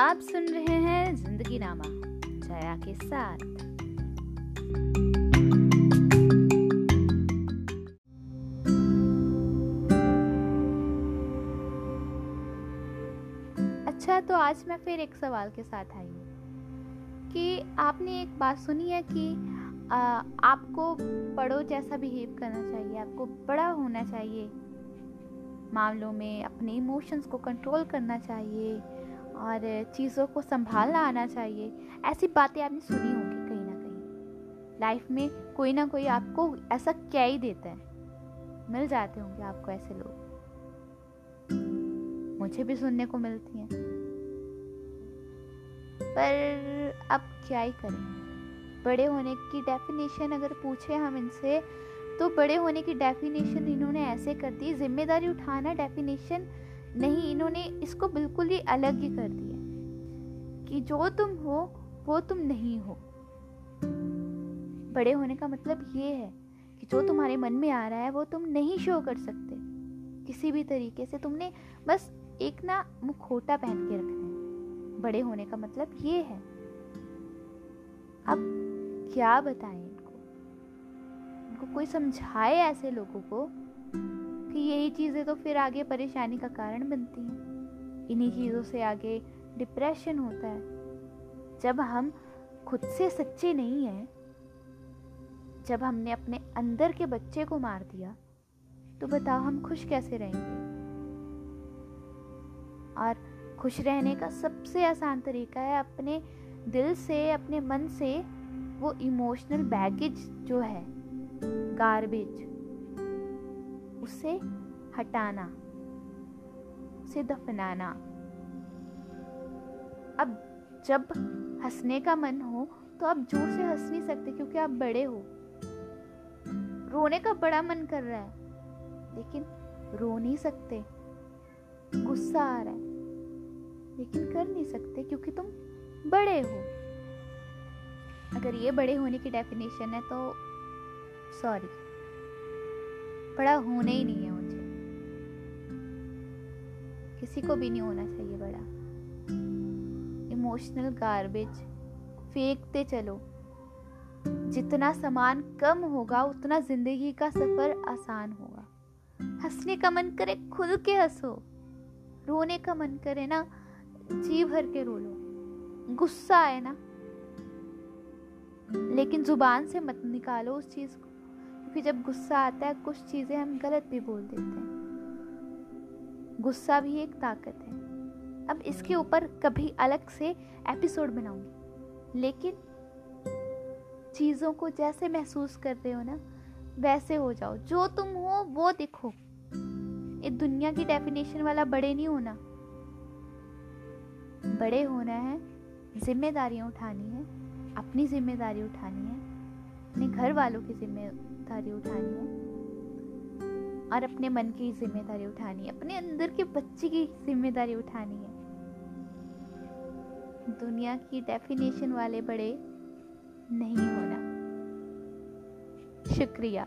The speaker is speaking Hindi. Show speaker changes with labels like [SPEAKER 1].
[SPEAKER 1] आप सुन रहे हैं ज़िंदगी नामा जया के साथ। अच्छा तो आज मैं फिर एक सवाल के साथ आई हूँ कि आपने एक बात सुनी है कि आ, आपको बड़ों जैसा बिहेव करना चाहिए आपको बड़ा होना चाहिए। मामलों में अपने इमोशंस को कंट्रोल करना चाहिए। और चीज़ों को संभालना आना चाहिए। ऐसी बातें आपने सुनी होंगी कहीं ना कहीं। लाइफ में कोई ना कोई आपको ऐसा क्या ही देता है। मिल जाते होंगे आपको ऐसे लोग। मुझे भी सुनने को मिलती हैं। पर अब क्या ही करें। बड़े होने की डेफिनेशन अगर पूछे हम इनसे तो बड़े होने की डेफिनेशन इन्होंने ऐसे कर दी। ज़िम्मेदारी उठाना डेफिनेशन नहीं, इन्होंने इसको बिल्कुल ही अलग ही कर दिया कि जो तुम हो, वो तुम नहीं हो। बड़े होने का मतलब ये है कि जो तुम्हारे मन में आ रहा है, वो तुम नहीं शो कर सकते। किसी भी तरीके से तुमने बस एक ना मुखोटा पहन के रखना है। बड़े होने का मतलब ये है। अब क्या बताएँ इनको? इनको कोई समझाए ऐसे लोगों को कि यही चीज़ें तो फिर आगे परेशानी का कारण बनती हैं। इन्हीं चीज़ों से आगे डिप्रेशन होता है। जब हम खुद से सच्चे नहीं हैं, जब हमने अपने अंदर के बच्चे को मार दिया तो बताओ हम खुश कैसे रहेंगे? और खुश रहने का सबसे आसान तरीका है अपने दिल से, अपने मन से वो इमोशनल बैगेज जो है गार्बेज उसे हटाना, उसे दफनाना। अब जब हंसने का मन हो तो आप ज़ोर से हंस नहीं सकते क्योंकि आप बड़े हो। रोने का बड़ा मन कर रहा है, लेकिन रो नहीं सकते। गुस्सा आ रहा है, लेकिन कर नहीं सकते क्योंकि तुम बड़े हो। अगर ये बड़े होने की डेफिनेशन है तो सॉरी बड़ा होना ही नहीं है मुझे। किसी को भी नहीं होना चाहिए बड़ा। इमोशनल गार्बेज फेंकते चलो। जितना सामान कम होगा, उतना ज़िंदगी का सफ़र आसान होगा। हंसने का मन करे खुल के हंसो। रोने का मन करे ना, जी भर के रो लो। गुस्सा आए ना। लेकिन ज़ुबान से मत निकालो उस चीज़ को। क्योंकि जब गुस्सा आता है, कुछ चीज़ें हम गलत भी बोल देते हैं। गुस्सा भी एक ताकत है। अब इसके ऊपर कभी अलग से एपिसोड बनाऊँगी। लेकिन चीज़ों को जैसे महसूस कर रहे हो ना, वैसे हो जाओ। जो तुम हो, वो दिखो। ये दुनिया की डेफिनेशन वाला बड़े नहीं होना। बड़े होना है, जिम्मेदारियाँ उठानी है, अपनी ज़िम्मेदारी उठानी है, अपने घर वालों की ज़िम्मेदारी ज़िम्मेदारी उठानी है। और अपने मन की ज़िम्मेदारी उठानी है। अपने अंदर के बच्चे की ज़िम्मेदारी उठानी है। दुनिया की डेफिनेशन वाले बड़े नहीं होना। शुक्रिया।